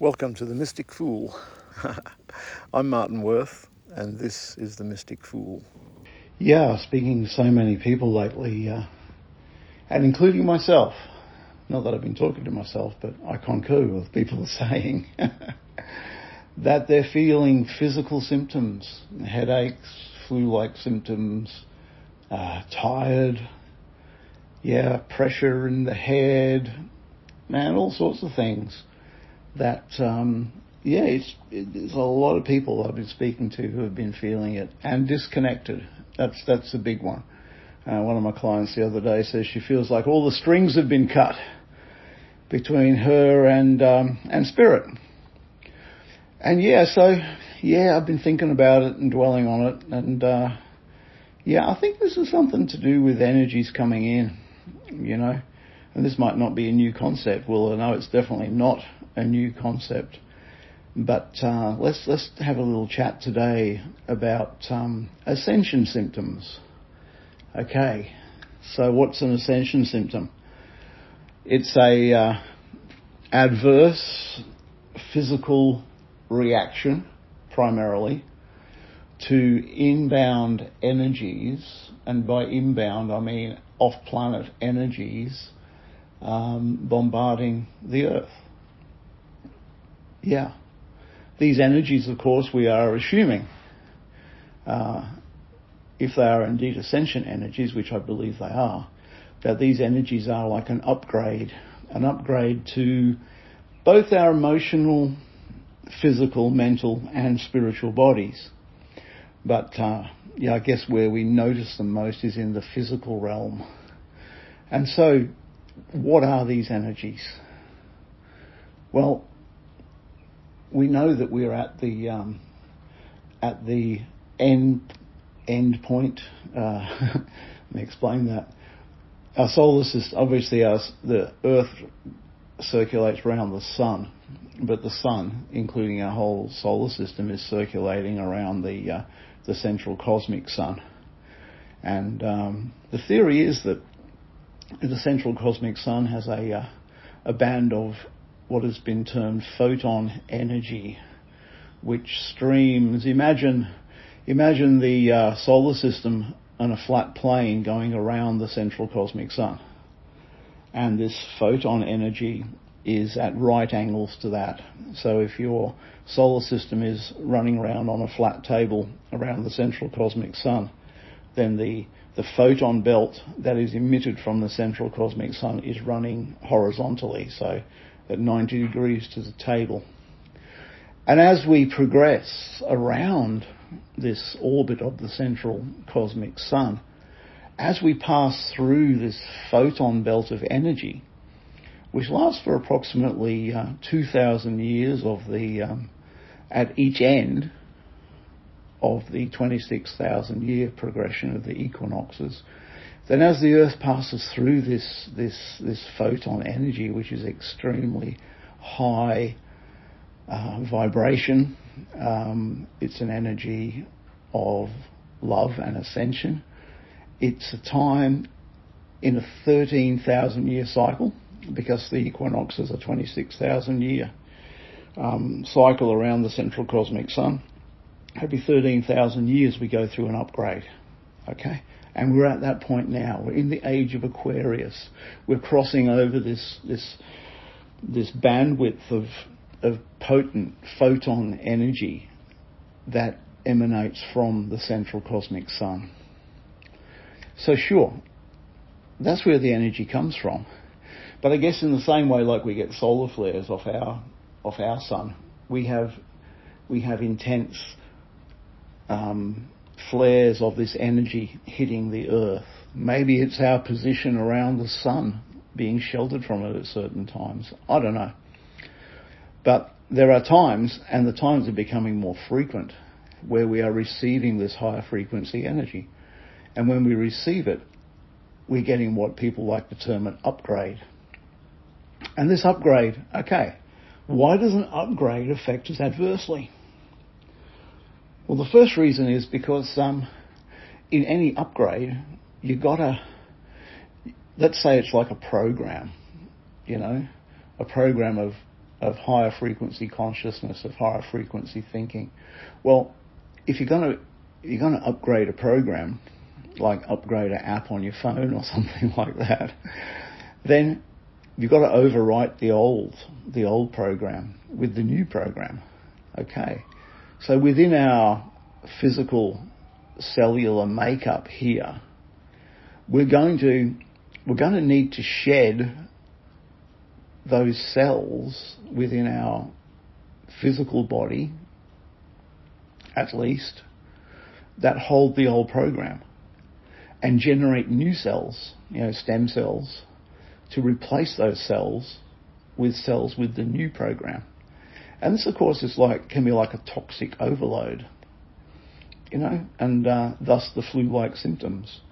Welcome to the Mystic Fool. I'm Martin Worth, and this is the Mystic Fool. Yeah, speaking to so many people lately, uh, and including myself. Not that I've been talking to myself, but I concur with people saying that they're feeling physical symptoms, headaches, flu-like symptoms, uh, tired, yeah, pressure in the head, man, all sorts of things that um, yeah, it's, there's a lot of people I've been speaking to who have been feeling it and disconnected. That's that's a big one. Uh, one of my clients the other day says she feels like all the strings have been cut between her and um, and spirit. And yeah, so yeah, I've been thinking about it and dwelling on it, and uh, yeah, I think this is something to do with energies coming in, you know. And this might not be a new concept. Well, I know it's definitely not a new concept. But uh, let's let's have a little chat today about um, ascension symptoms. Okay, so what's an ascension symptom? It's a uh, adverse physical reaction, primarily, to inbound energies, and by inbound I mean off-planet energies um, bombarding the Earth. Yeah. These energies, of course, we are assuming, uh, if they are indeed ascension energies, which I believe they are, that these energies are like an upgrade, an upgrade to both our emotional, physical, mental, and spiritual bodies. But uh, yeah, I guess where we notice them most is in the physical realm. And so, what are these energies? Well, we know that we're at the um, at the end end point. Uh, let me explain that. Our solar system, obviously, our, the Earth circulates around the sun, but the sun, including our whole solar system, is circulating around the uh, the central cosmic sun. And um, the theory is that the central cosmic sun has a uh, a band of what has been termed photon energy, which streams. Imagine, imagine the uh, solar system on a flat plane going around the central cosmic sun, and this photon energy is at right angles to that. So if your solar system is running around on a flat table around the central cosmic sun, then the the photon belt that is emitted from the central cosmic sun is running horizontally. So at 90 degrees to the table. And as we progress around this orbit of the central cosmic sun, as we pass through this photon belt of energy, which lasts for approximately uh, 2,000 years of the, um, at each end of the 26,000 year progression of the equinoxes, then as the Earth passes through this, this, this photon energy, which is extremely high uh, vibration, um, it's an energy of love and ascension. It's a time in a 13,000 year cycle because the equinoxes are 26,000 year um, cycle around the central cosmic sun. Every 13,000 years we go through an upgrade. Okay? And we're at that point now. We're in the age of Aquarius. We're crossing over this this this bandwidth of of potent photon energy that emanates from the central cosmic sun. So sure, that's where the energy comes from. But I guess in the same way like we get solar flares off our off our sun, we have we have intense um, flares of this energy hitting the earth. Maybe it's our position around the sun being sheltered from it at certain times. I don't know. But there are times, and the times are becoming more frequent, where we are receiving this higher frequency energy. And when we receive it, we're getting what people like to term an upgrade. And this upgrade, okay, why does an upgrade affect us adversely? Well, the first reason is because um, in any upgrade, you gotta, let's say it's like a program, you know, a program of of higher frequency consciousness, of higher frequency thinking. Well, if you're to you're to upgrade a program, like upgrade an app on your phone or something like that, then you've got to overwrite the old the old program with the new program. Okay, so within our physical cellular makeup here, we're going to we're going to need to shed those cells within our physical body, at least, that hold the old program and generate new cells, you know, stem cells, to replace those cells with cells with the new program. And this, of course, is like can be like a toxic overload, you know, and uh, thus the flu-like symptoms.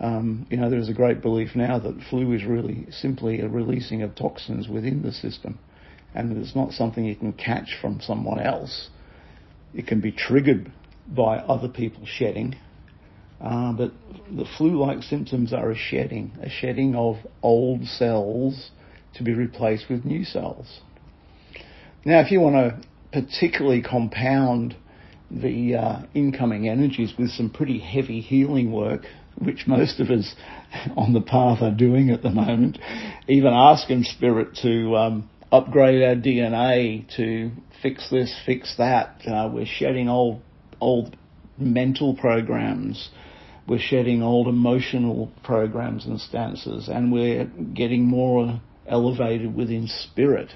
Um, you know, there is a great belief now that flu is really simply a releasing of toxins within the system, and that it's not something you can catch from someone else. It can be triggered by other people shedding, uh, but the flu-like symptoms are a shedding, a shedding of old cells to be replaced with new cells. Now, if you want to particularly compound the uh, incoming energies with some pretty heavy healing work, which most of us on the path are doing at the moment, even asking Spirit to um, upgrade our DNA to fix this, fix that. Uh, we're shedding old, old mental programs. We're shedding old emotional programs and stances, and we're getting more elevated within spirit.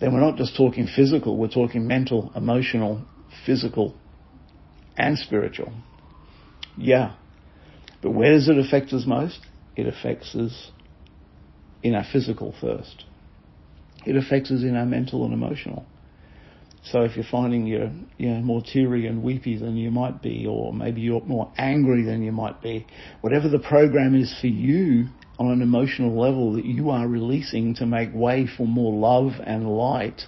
Then we're not just talking physical, we're talking mental, emotional, physical, and spiritual. Yeah, but where does it affect us most? It affects us in our physical first. It affects us in our mental and emotional. So if you're finding you're, you're more teary and weepy than you might be, or maybe you're more angry than you might be, whatever the program is for you on an emotional level that you are releasing to make way for more love and light,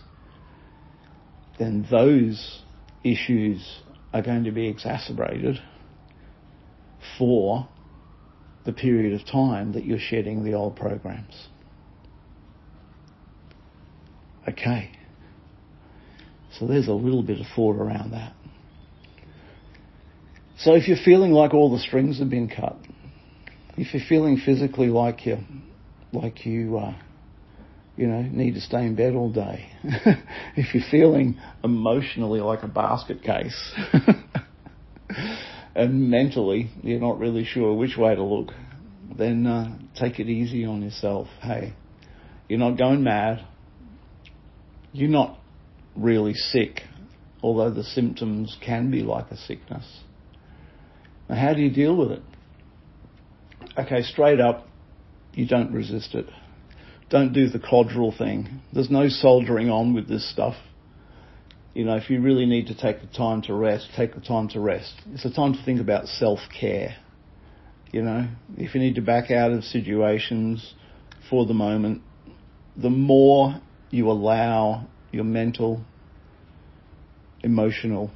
then those issues are going to be exacerbated for the period of time that you're shedding the old programs. Okay. So there's a little bit of thought around that. So if you're feeling like all the strings have been cut, if you're feeling physically like you, like you, uh, you know, need to stay in bed all day, if you're feeling emotionally like a basket case, and mentally you're not really sure which way to look, then uh, take it easy on yourself. Hey, you're not going mad. You're not really sick, although the symptoms can be like a sickness. Now, how do you deal with it? Okay, straight up, you don't resist it. Don't do the codral thing. There's no soldering on with this stuff you know, if you really need to take the time to rest, take the time to rest. It's a time to think about self-care. You know, if you need to back out of situations for the moment, the more you allow your mental, emotional,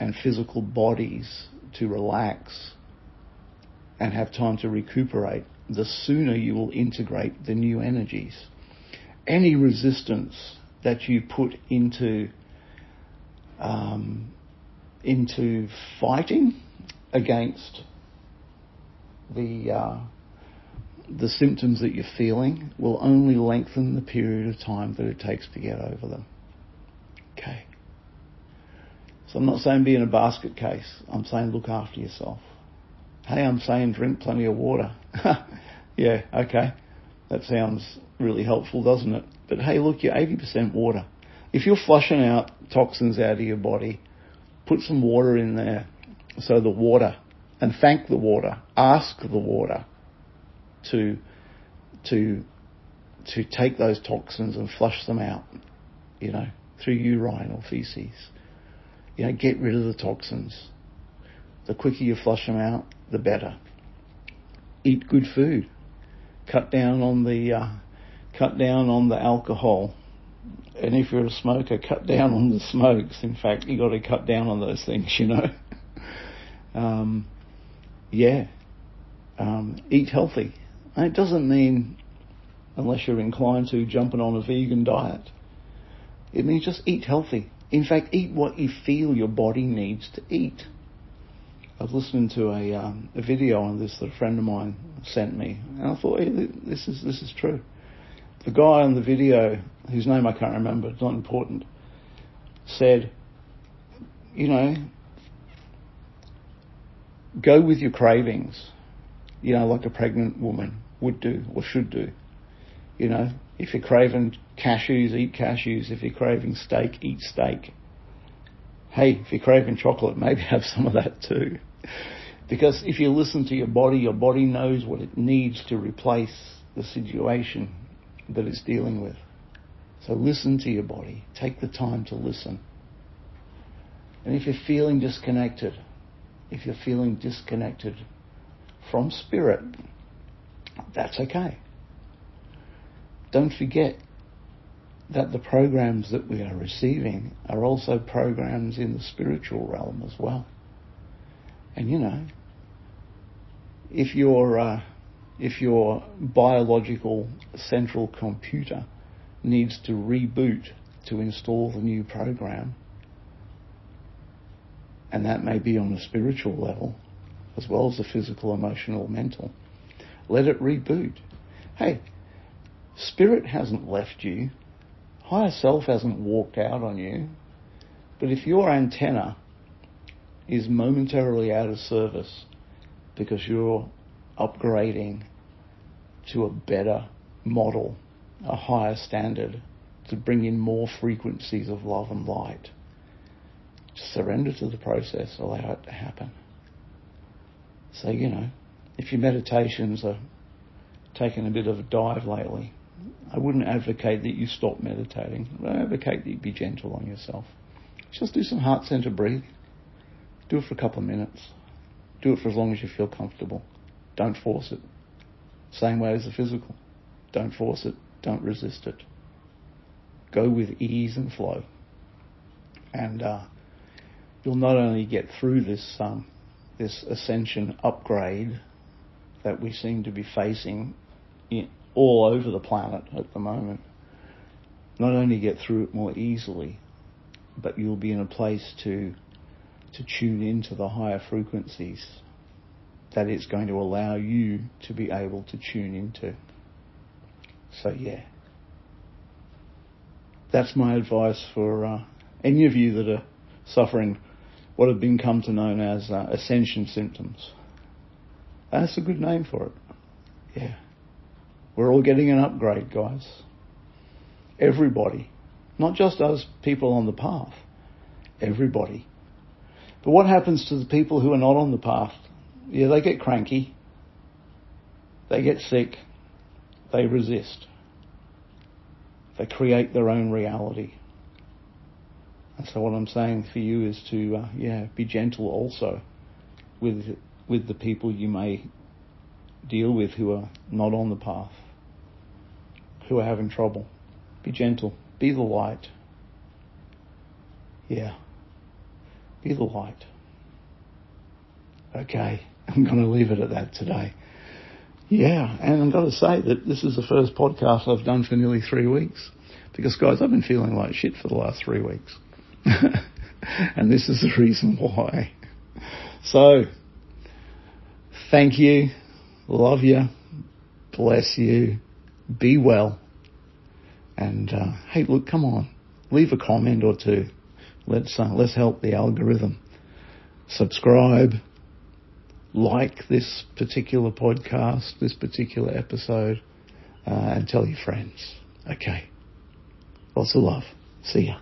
and physical bodies to relax and have time to recuperate, the sooner you will integrate the new energies. Any resistance that you put into um, into fighting against the uh, the symptoms that you're feeling will only lengthen the period of time that it takes to get over them. Okay. So I'm not saying be in a basket case. I'm saying look after yourself. Hey, I'm saying drink plenty of water. yeah, okay. That sounds really helpful, doesn't it? But hey, look, you're 80% water. If you're flushing out toxins out of your body, put some water in there. So the water, and thank the water, ask the water to, to, to take those toxins and flush them out, you know, through urine or feces. You know, get rid of the toxins. The quicker you flush them out, the better. Eat good food. Cut down on the, uh, cut down on the alcohol and if you're a smoker, cut down on the smokes. In fact, you got to cut down on those things, you know. um, yeah, um, eat healthy. And it doesn't mean, unless you're inclined to, jumping on a vegan diet. It means just eat healthy. In fact, eat what you feel your body needs to eat. I was listening to a, um, a video on this that a friend of mine sent me, and I thought, hey, this is this is true. The guy on the video, whose name I can't remember, it's not important, said, you know, go with your cravings, you know, like a pregnant woman would do or should do. You know, if you're craving cashews, eat cashews. If you're craving steak, eat steak. Hey, if you're craving chocolate, maybe have some of that too. Because if you listen to your body, your body knows what it needs to replace the situation that it's dealing with. So listen to your body. Take the time to listen. And if you're feeling disconnected, if you're feeling disconnected from spirit, that's okay. Don't forget that the programs that we are receiving are also programs in the spiritual realm as well. And you know, if your uh, if your biological central computer needs to reboot to install the new program, and that may be on a spiritual level as well as the physical, emotional, mental. Let it reboot. Hey, spirit hasn't left you. Higher self hasn't walked out on you. But if your antenna is momentarily out of service because you're upgrading to a better model, a higher standard, to bring in more frequencies of love and light, Just surrender to the process, allow it to happen. So, you know, if your meditations are taking a bit of a dive lately, I wouldn't advocate that you stop meditating. I advocate that you be gentle on yourself. Just do some heart center breathing. Do it for a couple of minutes. Do it for as long as you feel comfortable. Don't force it. Same way as the physical. Don't force it. Don't resist it. Go with ease and flow. And uh, you'll not only get through this um, this ascension upgrade that we seem to be facing in, all over the planet at the moment, not only get through it more easily, but you'll be in a place to to tune into the higher frequencies that it's going to allow you to be able to tune into. So yeah, that's my advice for uh, any of you that are suffering what have been come to known as uh, ascension symptoms. That's a good name for it. Yeah. We're all getting an upgrade, guys. Everybody. Not just us people on the path. Everybody. But what happens to the people who are not on the path? Yeah, they get cranky. They get sick. They resist. They create their own reality. And so what I'm saying for you is to, uh, yeah, be gentle also with with the people you may deal with who are not on the path, who are having trouble. Be gentle. Be the light. Yeah. Be the light. Okay. I'm going to leave it at that today. Yeah, and I've got to say that this is the first podcast I've done for nearly three weeks. Because, guys, I've been feeling like shit for the last three weeks. and this is the reason why. So, thank you, love you, bless you, be well, and uh, hey, look, come on, leave a comment or two. Let's uh, let's help the algorithm. Subscribe, like this particular podcast, this particular episode, uh, and tell your friends. Okay. Lots of love. See ya.